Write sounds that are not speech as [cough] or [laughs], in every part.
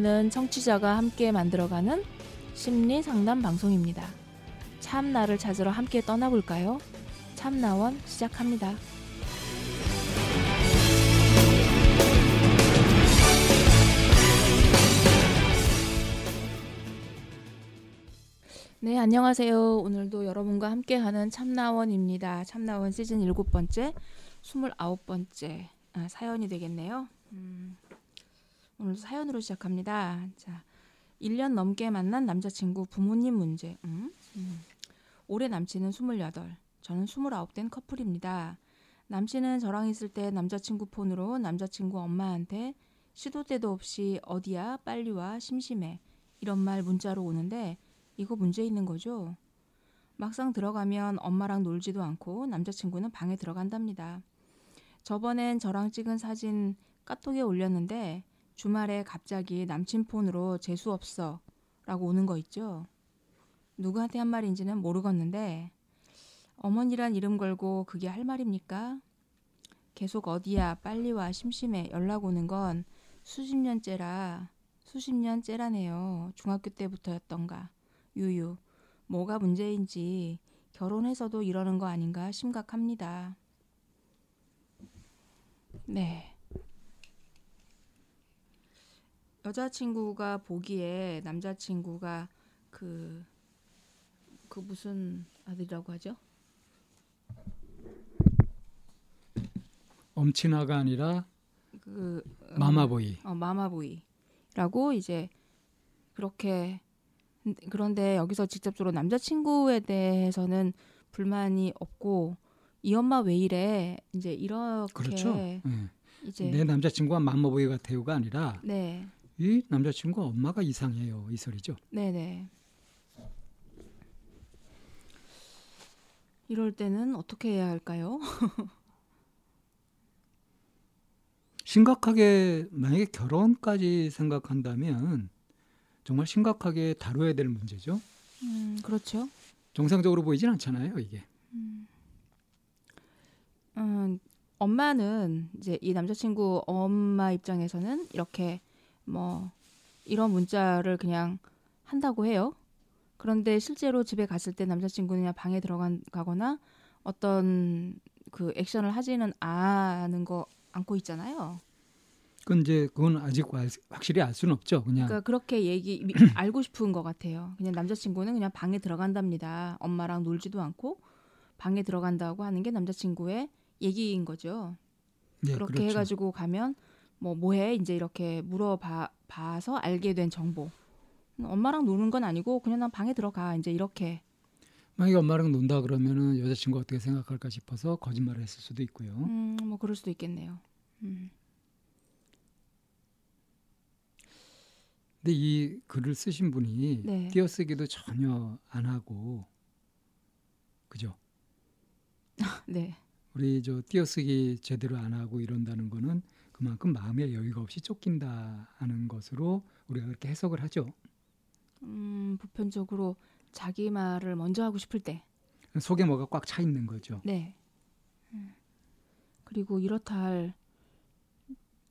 참나원은 청취자가 함께 만들어가는 심리 상담 방송입니다. 참나를 찾으러 함께 떠나볼까요? 참나원 시작합니다. 네, 안녕하세요. 오늘도 여러분과 함께하는 참나원입니다. 참나원 시즌 일곱 번째, 스물아홉 번째 아, 사연이 되겠네요. 음, 오늘 사연으로 시작합니다. 자, 1년 넘게 만난 남자친구 부모님 문제. 음? 음. 올해 남친은 28, 저는 29된 커플입니다. 남친은 저랑 있을 때 남자친구 폰으로 남자친구 엄마한테 시도 때도 없이 어디야 빨리 와 심심해 이런 말 문자로 오는데 이거 문제 있는 거죠? 막상 들어가면 엄마랑 놀지도 않고 남자친구는 방에 들어간답니다. 저번엔 저랑 찍은 사진 카톡에 올렸는데 주말에 갑자기 남친 폰으로 재수 없어 라고 오는 거 있죠. 누구한테 한 말인지는 모르겠는데 어머니란 이름 걸고 그게 할 말입니까? 계속 어디야 빨리 와 심심해 연락 오는 건 수십 년째라 수십 년째라네요. 중학교 때부터였던가. 유유. 뭐가 문제인지 결혼해서도 이러는 거 아닌가 심각합니다. 네. 여자친구가 보기에 남자친구가 그, 그 무슨 아들이라고 하죠? 엄친아가 아니라 그 음, 마마보이. 어, 마마보이라고 이제 그렇게 그런데 여기서 직접적으로 남자친구에 대해서는 불만이 없고 이 엄마 왜 이래 이제 이렇게 그렇죠. 네. 이제 내 남자친구가 마마보이 같아요가 아니라 네. 이 남자친구 엄마가 이상해요 이 소리죠. 네네. 이럴 때는 어떻게 해야 할까요? [laughs] 심각하게 만약에 결혼까지 생각한다면 정말 심각하게 다뤄야 될 문제죠. 음, 그렇죠. 정상적으로 보이진 않잖아요, 이게. 음. 음, 엄마는 이제 이 남자친구 엄마 입장에서는 이렇게 뭐 이런 문자를 그냥 한다고 해요. 그런데 실제로 집에 갔을 때 남자친구는 그냥 방에 들어가거나 어떤 그 액션을 하지는 않은 거 않고 있잖아요. 그건 이제 그건 아직 확실히 알 수는 없죠. 그냥 그러니까 그렇게 얘기 [clears throat] 알고 싶은 것 같아요. 그냥 남자친구는 그냥 방에 들어간답니다. 엄마랑 놀지도 않고 방에 들어간다고 하는 게 남자친구의 얘기인 거죠. 네, 그렇게 그렇죠. 해가지고 가면 뭐 뭐해 이제 이렇게 물어봐 봐서 알게 된 정보. 엄마랑 노는 건 아니고 그냥 난 방에 들어가 이제 이렇게. 만약에 엄마랑 논다 그러면은 여자친구 가 어떻게 생각할까 싶어서 거짓말을 했을 수도 있고요. 음, 뭐 그럴 수도 있겠네요. 음. 근데 이 글을 쓰신 분이 네. 띄어쓰기도 전혀 안 하고 그죠? [laughs] 네. 우리 저 띄어쓰기 제대로 안 하고 이런다는 거는 그만큼 마음의 여유가 없이 쫓긴다 하는 것으로 우리가 그렇게 해석을 하죠. 음, 보편적으로 자기 말을 먼저 하고 싶을 때. 속에 뭐가 꽉 차 있는 거죠. 네. 음. 그리고 이렇다 할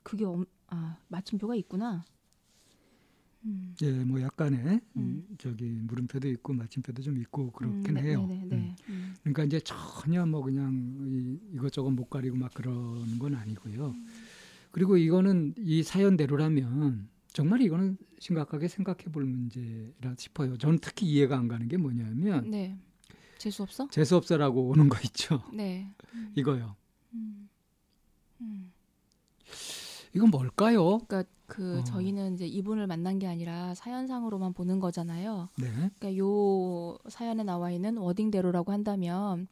그게 엄, 아 마침표가 있구나. 음. 예, 뭐 약간의 음. 저기 물음표도 있고 마침표도 좀 있고 그렇긴 음, 네, 해요. 네, 네, 네. 음. 그러니까 이제 전혀 뭐 그냥 이, 이것저것 못 가리고 막 그러는 건 아니고요. 음. 그리고 이거는 이 사연대로라면 정말 이거는 심각하게 생각해 볼 문제라 싶어요. 저는 특히 이해가 안 가는 게 뭐냐면 네. 재수 없어? 재수 없어라고 오는 거 있죠. 네. [laughs] 음. 이거요. 음. 음. 이건 뭘까요? 그러니까 그 어. 저희는 이제 이분을 만난 게 아니라 사연상으로만 보는 거잖아요. 네. 그러니까 요 사연에 나와 있는 워딩대로라고 한다면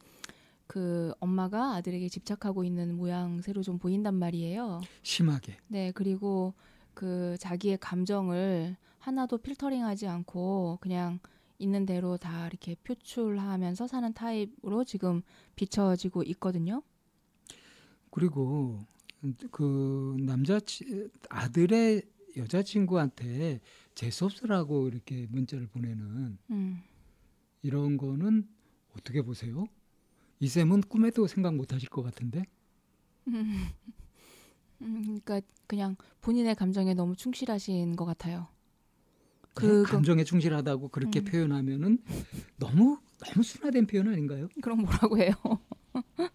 그 엄마가 아들에게 집착하고 있는 모양새로 좀 보인단 말이에요. 심하게. 네, 그리고 그 자기의 감정을 하나도 필터링하지 않고 그냥 있는 대로 다 이렇게 표출하면서 사는 타입으로 지금 비춰지고 있거든요. 그리고 그 남자 아들의 여자친구한테 재수 없으라고 이렇게 문자를 보내는 음. 이런 거는 어떻게 보세요? 이 쌤은 꿈에도 생각 못 하실 것 같은데? 음, 그러니까 그냥 본인의 감정에 너무 충실하신 것 같아요. 그 그거- 감정에 충실하다고 그렇게 음. 표현하면은 너무 너무 순화된 표현 아닌가요? 그럼 뭐라고 해요? [laughs]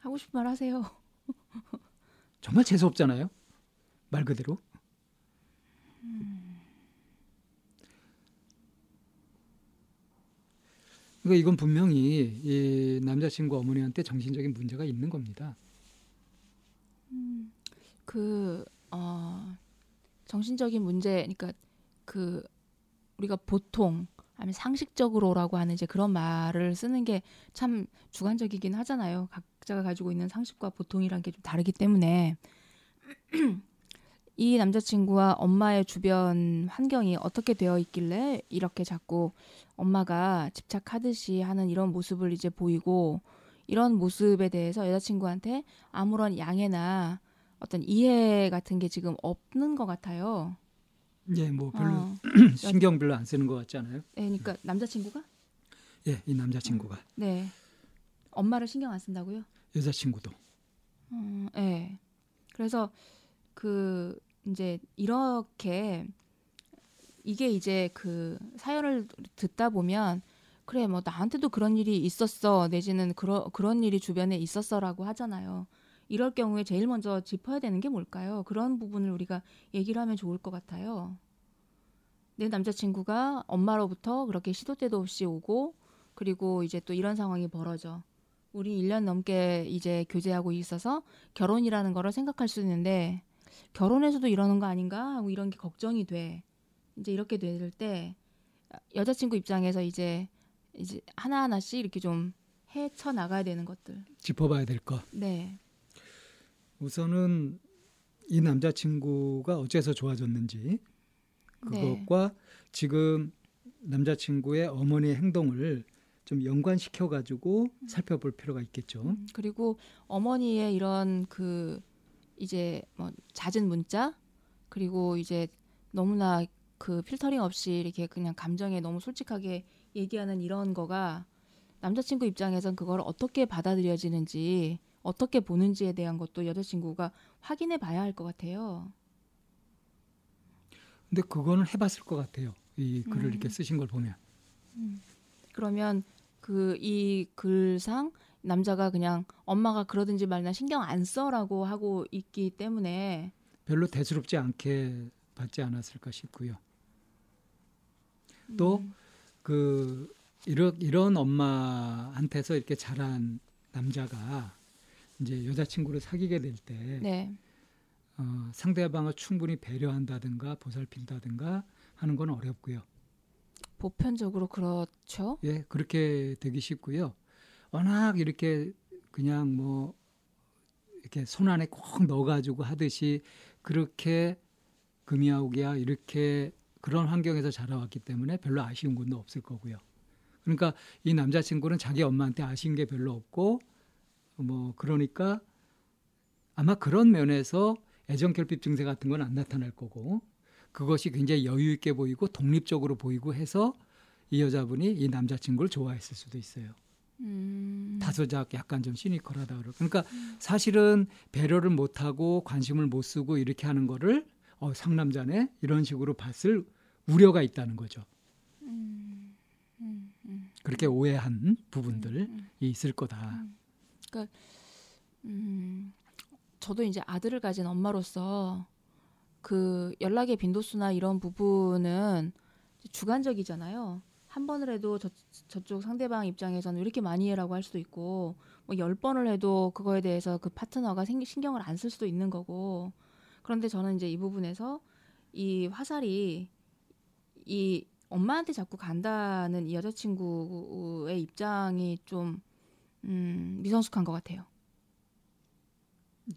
하고 싶은 말 하세요. 정말 재수 없잖아요. 말 그대로. 그러니까 이건 분명히 이 남자친구 어머니한테 정신적인 문제가 있는 겁니다. 그 어, 정신적인 문제, 그러니까 그 우리가 보통 아니면 상식적으로라고 하는 이제 그런 말을 쓰는 게 참 주관적이긴 하잖아요. 각자가 가지고 있는 상식과 보통이란 게 좀 다르기 때문에 [clears throat] 이 남자친구와 엄마의 주변 환경이 어떻게 되어 있길래 이렇게 자꾸 엄마가 집착하듯이 하는 이런 모습을 이제 보이고 이런 모습에 대해서 여자친구한테 아무런 양해나 어떤 이해 같은 게 지금 없는 것 같아요. 예, 뭐 별로 어, [clears throat] 신경 별로 안 쓰는 것 같지 않아요? 네, 그러니까 남자친구가 예, 이 남자친구가 네 엄마를 신경 안 쓴다고요? 여자친구도 음, 네. 그래서 그 이제 이렇게 이게 이제 그 사연을 듣다 보면 그래 뭐 나한테도 그런 일이 있었어 내지는 그런 그런 일이 주변에 있었어라고 하잖아요. 이럴 경우에 제일 먼저 짚어야 되는 게 뭘까요? 그런 부분을 우리가 얘기를 하면 좋을 것 같아요. 내 남자친구가 엄마로부터 그렇게 시도 때도 없이 오고 그리고 이제 또 이런 상황이 벌어져. 우리 1년 넘게 이제 교제하고 있어서 결혼이라는 거를 생각할 수 있는데 결혼해서도 이러는 거 아닌가 하고 이런 게 걱정이 돼. 이제 이렇게 될 때 여자친구 입장에서 이제 이제 하나하나씩 이렇게 좀 헤쳐 나가야 되는 것들. 짚어봐야 될 거. 네. 우선은 이 남자친구가 어째서 좋아졌는지 네. 그것과 지금 남자친구의 어머니의 행동을 좀 연관시켜 가지고 살펴볼 필요가 있겠죠. 음, 그리고 어머니의 이런 그 이제 뭐 잦은 문자 그리고 이제 너무나 그 필터링 없이 이렇게 그냥 감정에 너무 솔직하게 얘기하는 이런 거가 남자친구 입장에선 그걸 어떻게 받아들여지는지 어떻게 보는지에 대한 것도 여자친구가 확인해 봐야 할 것 같아요. 근데 그거는 해봤을 것 같아요. 이 글을 음. 이렇게 쓰신 걸 보면 그러면 그 이 글상 남자가 그냥 엄마가 그러든지 말이나 신경 안 써라고 하고 있기 때문에 별로 대수롭지 않게 받지 않았을까 싶고요. 또 음, 그 이런 이런 엄마한테서 이렇게 자란 남자가 이제 여자친구를 사귀게 될때 네. 어, 상대방을 충분히 배려한다든가 보살핀다든가 하는 건 어렵고요. 보편적으로 그렇죠. 예, 그렇게 되기 쉽고요. 워낙 이렇게 그냥 뭐 이렇게 손 안에 꼭 넣어가지고 하듯이 그렇게 금이야오기야 이렇게 그런 환경에서 자라왔기 때문에 별로 아쉬운 것도 없을 거고요. 그러니까 이 남자친구는 자기 엄마한테 아쉬운 게 별로 없고 뭐 그러니까 아마 그런 면에서 애정 결핍 증세 같은 건 안 나타날 거고 그것이 굉장히 여유 있게 보이고 독립적으로 보이고 해서 이 여자분이 이 남자친구를 좋아했을 수도 있어요. 음, 다소작 약간 좀 시니컬하다 그러. 그러니까 사실은 배려를 못 하고 관심을 못 쓰고 이렇게 하는 거를 어, 상남자네 이런 식으로 봤을 우려가 있다는 거죠. 음, 음, 음, 그렇게 오해한 부분들이 음, 있을 거다. 음. 저도 이제 아들을 가진 엄마로서 그 연락의 빈도수나 이런 부분은 주관적이잖아요. 한 번을 해도 저, 저쪽 상대방 입장에서는 왜 이렇게 많이 해라고 할 수도 있고 뭐 열 번을 해도 그거에 대해서 그 파트너가 생, 신경을 안 쓸 수도 있는 거고 그런데 저는 이제 이 부분에서 이 화살이 이 엄마한테 자꾸 간다는 이 여자친구의 입장이 좀 음, 미성숙한 것 같아요.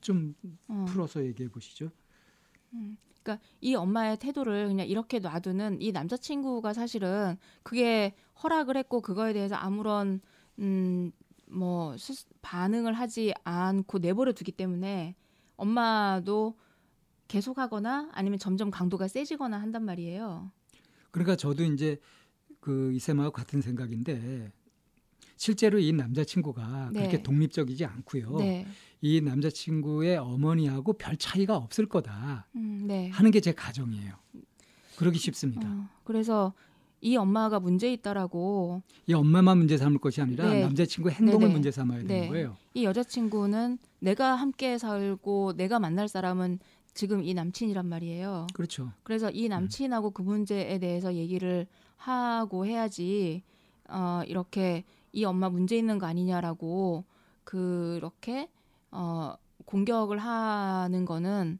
좀 어. 풀어서 얘기해 보시죠. 그러니까 이 엄마의 태도를 그냥 이렇게 놔두는 이 남자친구가 사실은 그게 허락을 했고 그거에 대해서 아무런 음뭐 반응을 하지 않고 내버려 두기 때문에 엄마도 계속하거나 아니면 점점 강도가 세지거나 한단 말이에요. 그러니까 저도 이제 그 이쌤하고 같은 생각인데 실제로 이 남자친구가 네. 그렇게 독립적이지 않고요. 네. 이 남자친구의 어머니하고 별 차이가 없을 거다 음, 네. 하는 게 제 가정이에요. 그러기 쉽습니다. 어, 그래서 이 엄마가 문제 있다라고 이 엄마만 문제 삼을 것이 아니라 네. 남자친구의 행동을 네네. 문제 삼아야 되는 네. 거예요. 이 여자친구는 내가 함께 살고 내가 만날 사람은 지금 이 남친이란 말이에요. 그렇죠. 그래서 이 남친하고 그 문제에 대해서 얘기를 하고 해야지 어 이렇게 이 엄마 문제 있는 거 아니냐라고 그렇게 어 공격을 하는 거는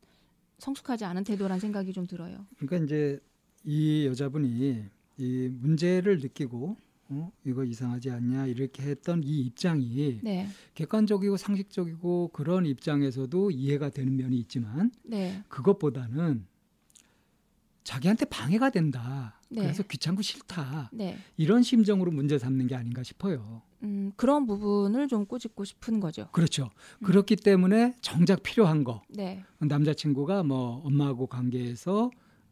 성숙하지 않은 태도란 생각이 좀 들어요. 그러니까 이제 이 여자분이 이 문제를 느끼고 어, 이거 이상하지 않냐 이렇게 했던 이 입장이 네. 객관적이고 상식적이고 그런 입장에서도 이해가 되는 면이 있지만 네. 그것보다는 자기한테 방해가 된다. 네. 그래서 귀찮고 싫다. 네. 이런 심정으로 문제 삼는 게 아닌가 싶어요. 음, 그런 부분을 좀 꼬집고 싶은 거죠. 그렇죠. 그렇기 때문에 정작 필요한 거 네. 남자친구가 뭐 엄마하고 관계에서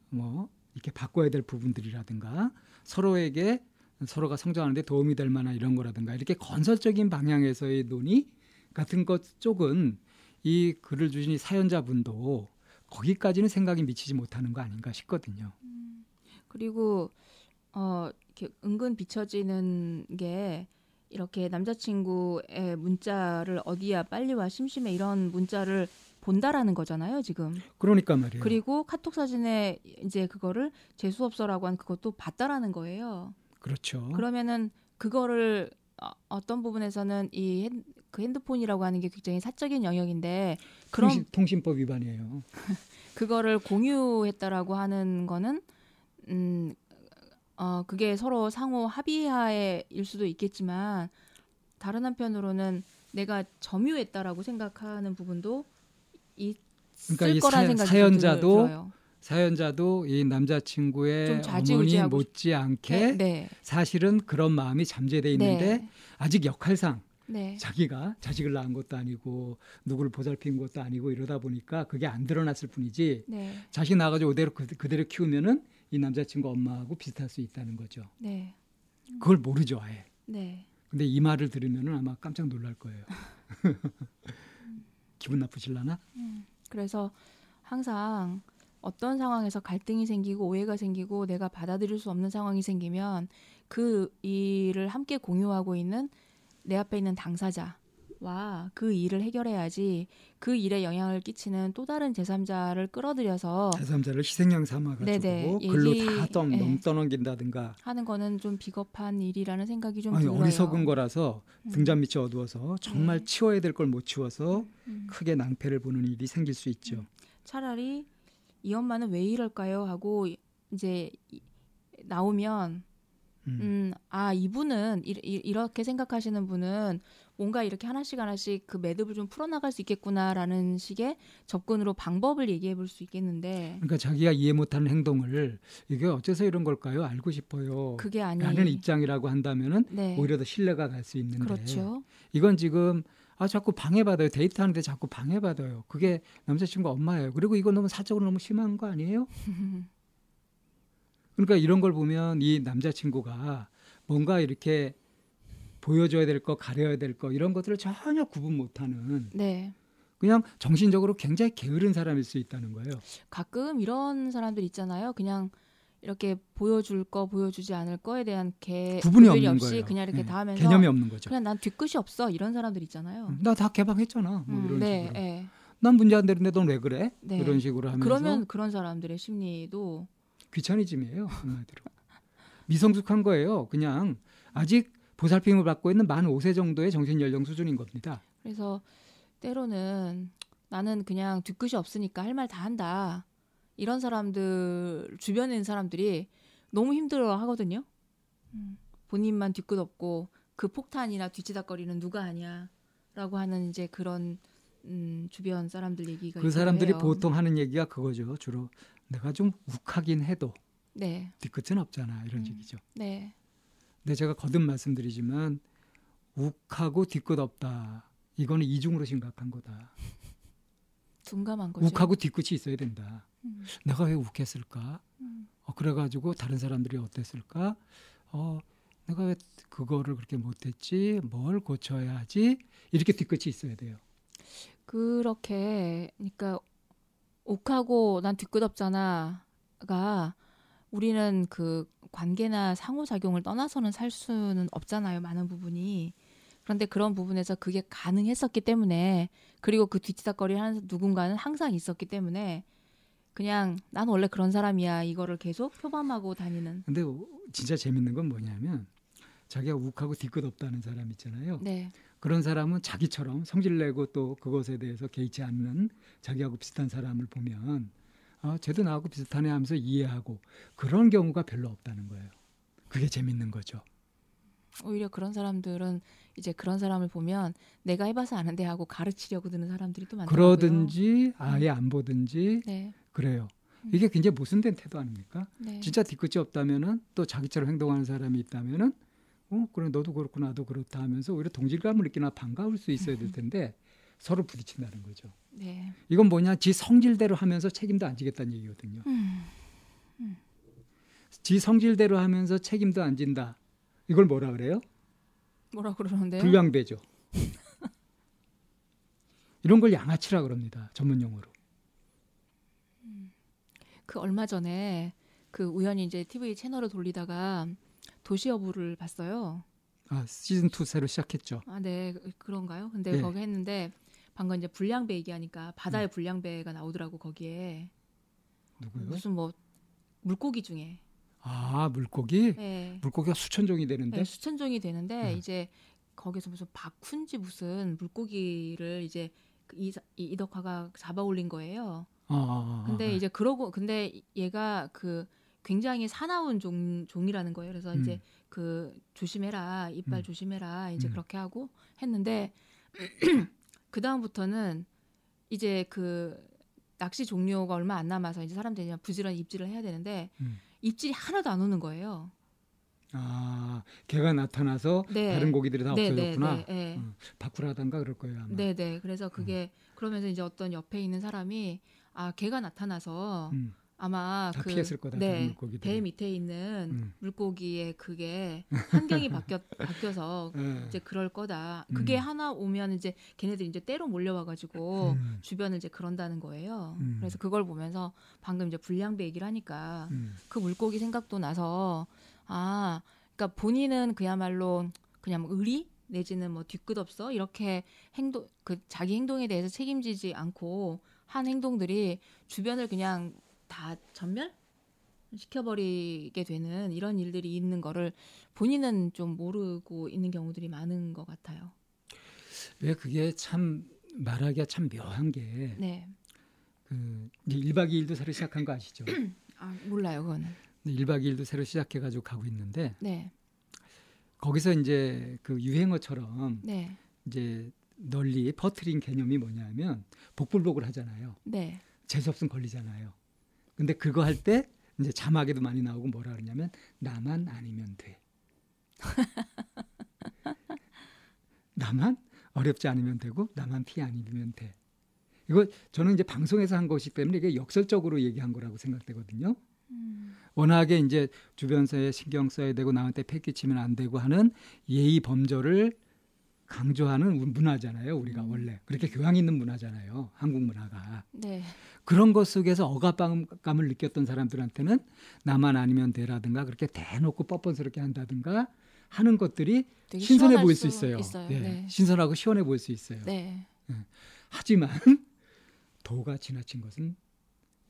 뭐 이렇게 바꿔야 될 부분들이라든가 서로에게 서로가 성장하는데 도움이 될 만한 이런 거라든가 이렇게 건설적인 방향에서의 논의 같은 것 쪽은 이 글을 주신 이 사연자분도 거기까지는 생각이 미치지 못하는 거 아닌가 싶거든요. 그리고 어 이렇게 은근 비춰지는 게 이렇게 남자친구의 문자를 어디야 빨리 와 심심해 이런 문자를 본다라는 거잖아요 지금 그러니까 말이에요. 그리고 카톡 사진에 이제 그거를 재수 없어라고 한 그것도 봤다라는 거예요 그렇죠. 그러면은 그거를 어, 어떤 부분에서는 이 핸, 그 핸드폰이라고 하는 게 굉장히 사적인 영역인데 그런 통신, 통신법 위반이에요. [laughs] 그거를 공유했다라고 하는 거는 음, 어, 그게 서로 상호 합의하에일 수도 있겠지만 다른 한편으로는 내가 점유했다라고 생각하는 부분도 있을 그러니까 이 거라는 사- 생각이 사연자도 들어요. 사연자도 이 남자친구의 좀 어머니 못지않게 네, 사실은 그런 마음이 잠재돼 있는데 네, 아직 역할상 네, 자기가 자식을 낳은 것도 아니고 누구를 보살핀 것도 아니고 이러다 보니까 그게 안 드러났을 뿐이지 네, 자식 나가지고 그대로 그- 그대로 키우면은 이 남자친구 엄마하고 비슷할 수 있다는 거죠. 네, 그걸 모르죠 아예. 네. 근데 이 말을 들으면은 아마 깜짝 놀랄 거예요. [laughs] 기분 나쁘실라나? 그래서 항상 어떤 상황에서 갈등이 생기고 오해가 생기고 내가 받아들일 수 없는 상황이 생기면 그 일을 함께 공유하고 있는 내 앞에 있는 당사자와 그 일을 해결해야지 그 일에 영향을 끼치는 또 다른 제3자를 끌어들여서 제3자를 희생양 삼아가지고. 글로 얘기- 다 떠, 예. 넘 떠넘긴다든가 하는 거는 좀 비겁한 일이라는 생각이 좀 아니 들어요. 어리석은 거라서 음. 등잔 밑이 어두워서 정말 네. 치워야 될 걸 못 치워서 음. 크게 낭패를 보는 일이 생길 수 있죠. 차라리 이 엄마는 왜 이럴까요? 하고 이제 이- 나오면 음. 음, 아, 이분은 이, 이, 이 렇게 생각하시는 분은 뭔가 이렇게 하나씩 하나씩 그 매듭을 좀 풀어나갈 수 있겠구나라는 식의 접근으로 방법을 얘기해 볼 수 있겠는데 그러니까 자기가 이해 못하는 행동을 이게 어째서 이런 걸까요? 알고 싶어요. 그게 아니 라는 입장이라고 한다면은 네. 오히려 더 신뢰가 갈 수 있는데 그렇죠. 이건 지금 아 자꾸 방해받아요. 데이트하는데 자꾸 방해받아요. 그게 남자친구 엄마예요. 그리고 이거 너무 사적으로 너무 심한 거 아니에요? [laughs] 그러니까 이런 걸 보면 이 남자친구가 뭔가 이렇게 보여줘야 될 거, 가려야 될 거 이런 것들을 전혀 구분 못하는 네. 그냥 정신적으로 굉장히 게으른 사람일 수 있다는 거예요. 가끔 이런 사람들 있잖아요. 그냥 이렇게 보여줄 거 보여주지 않을 거에 대한 개 구분이 없는 없이 거예요. 그냥 이렇게 네, 다 하면서 개념이 없는 거죠. 그냥 난 뒤끝이 없어 이런 사람들 있잖아요. 나 다 개방했잖아. 뭐 음, 이런 네, 식으로. 네. 난 문제 안 되는데 넌 왜 그래? 네. 이런 식으로 하면서 그러면 그런 사람들의 심리도 귀차니즘이에요 한마디로 미성숙한 거예요 그냥 아직 보살핌을 받고 있는 만 5세 정도의 정신 연령 수준인 겁니다 그래서 때로는 나는 그냥 뒤끝이 없으니까 할 말 다 한다. 이런 사람들 주변에 있는 사람들이 너무 힘들어 하거든요. 음, 본인만 뒤끝 없고 그 폭탄이나 뒤치다거리는 누가 하냐라고 하는 이제 그런 음, 주변 사람들 얘기가 그 사람들이 해요. 보통 하는 얘기가 그거죠 주로 내가 좀 욱하긴 해도 네, 뒤끝은 없잖아 이런 음. 식이죠 네, 근데 제가 거듭 말씀드리지만 욱하고 뒤끝 없다 이거는 이중으로 심각한 거다 [laughs] 둔감한 거죠. 욱하고 뒤끝이 있어야 된다 음, 내가 왜 욱했을까 음, 어, 그래가지고 다른 사람들이 어땠을까? 어, 내가 왜 그거를 그렇게 못했지? 뭘 고쳐야 하지? 이렇게 뒤끝이 있어야 돼요. 그렇게 그러니까 욱하고 난 뒤끝없잖아가 우리는 그 관계나 상호작용을 떠나서는 살 수는 없잖아요. 많은 부분이. 그런데 그런 부분에서 그게 가능했었기 때문에 그리고 그 뒤치다거리 하는 누군가는 항상 있었기 때문에 그냥 난 원래 그런 사람이야 이거를 계속 표방하고 다니는. 근데 진짜 재밌는 건 뭐냐면 자기가 욱하고 뒤끝 없다는 사람 있잖아요. 네. 그런 사람은 자기처럼 성질 내고 또 그것에 대해서 개의치 않는 자기하고 비슷한 사람을 보면 아, 쟤도 나하고 비슷하네 하면서 이해하고 그런 경우가 별로 없다는 거예요. 그게 재밌는 거죠. 오히려 그런 사람들은 이제 그런 사람을 보면 내가 해봐서 아는데 하고 가르치려고 드는 사람들이 또 많더라고요. 그러든지 아예 안 보든지 네. 그래요. 음. 이게 굉장히 모순된 태도 아닙니까? 네. 진짜 뒤끝이 없다면은 또 자기처럼 행동하는 사람이 있다면은 어 그래 너도 그렇고 나도 그렇다 하면서 오히려 동질감을 느끼나 반가울 수 있어야 될 텐데 [laughs] 서로 부딪힌다는 거죠. 네. 이건 뭐냐? 지 성질대로 하면서 책임도 안 지겠다는 얘기거든요. 음. 지 성질대로 하면서 책임도 안 진다. 이걸 뭐라 그래요? 뭐라 그러는데요? 불량배죠. [laughs] 이런 걸 양아치라 그럽니다. 전문 용어로. 그 얼마 전에 그 우연히 이제 TV 채널을 돌리다가 도시여부를 봤어요. 아, 시즌 2 새로 시작했죠. 아, 네, 그- 그런가요? 근데 네. 거기 했는데 방금 이제 불량배 얘기하니까 바다의 불량배가 나오더라고 거기에 누구요? 무슨 뭐 물고기 중에 아, 물고기? 네. 물고기가 수천 종이 되는데. 네, 수천 종이 되는데 네. 이제 거기서 무슨 박훈지 무슨 물고기를 이제 그 이, 이 이덕화가 잡아 올린 거예요. 아, 아, 아, 근데 아. 이제 그러고 근데 얘가 그 굉장히 사나운 종 종이라는 거예요. 그래서 음. 이제 그 조심해라 이빨 음. 조심해라 이제 음. 그렇게 하고 했는데 [clears throat] 그 다음부터는 이제 그 낚시 종료가 얼마 안 남아서 이제 사람들이 그냥 부지런히 입질을 해야 되는데 음. 입질이 하나도 안 오는 거예요. 아, 개가 나타나서 네. 다른 고기들이 다 네, 없어졌구나. 네, 네, 네. 음, 바꾸라던가 그럴 거예요 아마. 네, 네. 그래서 그게 그러면서 이제 어떤 옆에 있는 사람이 아 개가 나타나서 음, 아마 다그 피했을 거다. 네. 배 밑에 있는 음. 물고기의 그게 환경이 [laughs] 바뀌어 바뀌어서 예. 이제 그럴 거다. 그게 음. 하나 오면 이제 걔네들이 이제 때로 몰려와 가지고 음, 주변을 이제 그런다는 거예요. 음. 그래서 그걸 보면서 방금 이제 불량배 얘기를 하니까 음. 그 물고기 생각도 나서 아, 그러니까 본인은 그야말로 그냥 뭐 의리 내지는 뭐 뒤끝 없어 이렇게 행동 그 자기 행동에 대해서 책임지지 않고 한 행동들이 주변을 그냥 다 전멸 시켜버리게 되는 이런 일들이 있는 거를 본인은 좀 모르고 있는 경우들이 많은 것 같아요. 왜 그게 참 말하기가 참 묘한 게 네, 그 1박 2일도 새로 시작한 거 아시죠? [clears throat] 아 몰라요 그거는. 1박 2일도 새로 시작해 가지고 가고 있는데 네, 거기서 이제 그 유행어처럼 네, 이제 널리 퍼트린 개념이 뭐냐면 복불복을 하잖아요. 네, 재수 없으면 걸리잖아요. 근데 그거 할 때 이제 자막에도 많이 나오고 뭐라 그러냐면 나만 아니면 돼. [laughs] 나만 어렵지 않으면 되고 나만 피안 입으면 돼. 이거 저는 이제 방송에서 한 것이기 때문에 이게 역설적으로 얘기한 거라고 생각되거든요. 음, 워낙에 이제 주변서에 신경 써야 되고 남한테 패기치면 안 되고 하는 예의 범절을 강조하는 문화잖아요. 우리가 원래 그렇게 교양 있는 문화잖아요. 한국 문화가 네, 그런 것 속에서 억압감을 느꼈던 사람들한테는 나만 아니면 돼라든가 그렇게 대놓고 뻔뻔스럽게 한다든가 하는 것들이 신선해 보일 수 있어요. 있어요. 예, 네, 신선하고 시원해 보일 수 있어요. 네, 하지만 [laughs] 도가 지나친 것은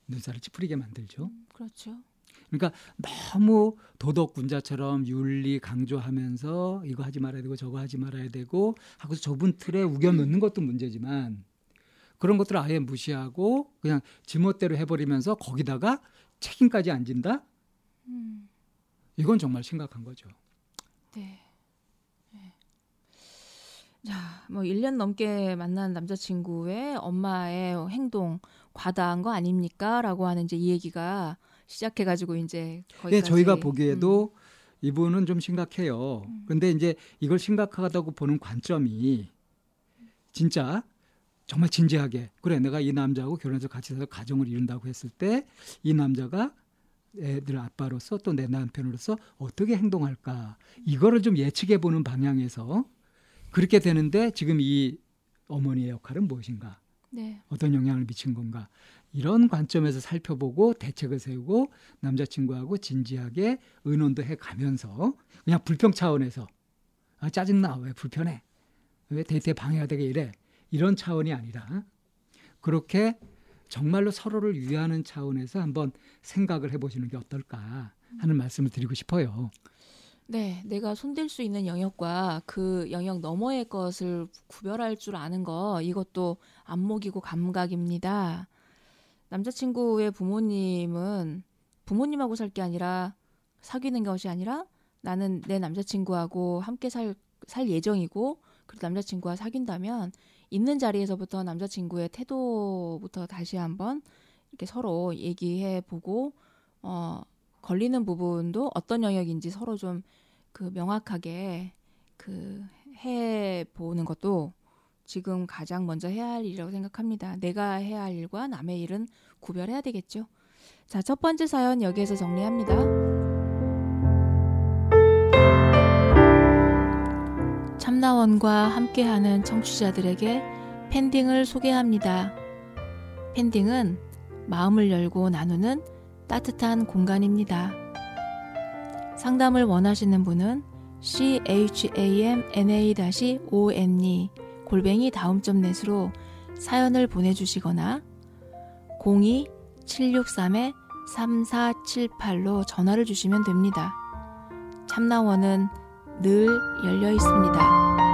눈살을 찌푸리게 만들죠. 음, 그렇죠. 그러니까 너무 도덕군자처럼 윤리 강조하면서 이거 하지 말아야 되고 저거 하지 말아야 되고 하고서 좁은 틀에 우겨 넣는 것도 문제지만 그런 것들을 아예 무시하고 그냥 지멋대로 해버리면서 거기다가 책임까지 안 진다? 음. 이건 정말 심각한 거죠. 네. 네. 자, 뭐 1년 넘게 만난 남자친구의 엄마의 행동 과다한 거 아닙니까? 라고 하는 이제 이 얘기가 시작해 가지고 이제 거기까지 예, 저희가 보기에도 이분은 좀 심각해요. 음. 근데 이제 이걸 심각하다고 보는 관점이 진짜 정말 진지하게 그래 내가 이 남자하고 결혼해서 같이 살아서 가정을 이룬다고 했을 때 이 남자가 애들 아빠로서 또 내 남편으로서 어떻게 행동할까 이거를 좀 예측해 보는 방향에서 그렇게 되는데 지금 이 어머니의 역할은 무엇인가 네. 어떤 영향을 미친 건가 이런 관점에서 살펴보고 대책을 세우고 남자친구하고 진지하게 의논도 해 가면서 그냥 불평 차원에서 아 짜증나 왜 불편해 왜 데이트에 방해가 되게 이래 이런 차원이 아니라 그렇게 정말로 서로를 위하는 차원에서 한번 생각을 해보시는 게 어떨까 하는 말씀을 드리고 싶어요. 네, 내가 손댈 수 있는 영역과 그 영역 너머의 것을 구별할 줄 아는 거 이것도 안목이고 감각입니다. 남자친구의 부모님은 부모님하고 살 게 아니라 사귀는 것이 아니라 나는 내 남자친구하고 함께 살, 살 예정이고 그리고 남자친구와 사귄다면 있는 자리에서부터 남자친구의 태도부터 다시 한번 이렇게 서로 얘기해 보고 어 걸리는 부분도 어떤 영역인지 서로 좀 그 명확하게 그 해 보는 것도 지금 가장 먼저 해야 할 일이라고 생각합니다. 내가 해야 할 일과 남의 일은 구별해야 되겠죠. 자, 첫 번째 사연 여기에서 정리합니다. 참나원과 함께하는 청취자들에게 팬딩을 소개합니다. 팬딩은 마음을 열고 나누는 따뜻한 공간입니다. 상담을 원하시는 분은 chamna-one 골뱅이 다음 점 넷으로 사연을 보내주시거나 02-763-3478로 전화를 주시면 됩니다. 참나원은 늘 열려 있습니다.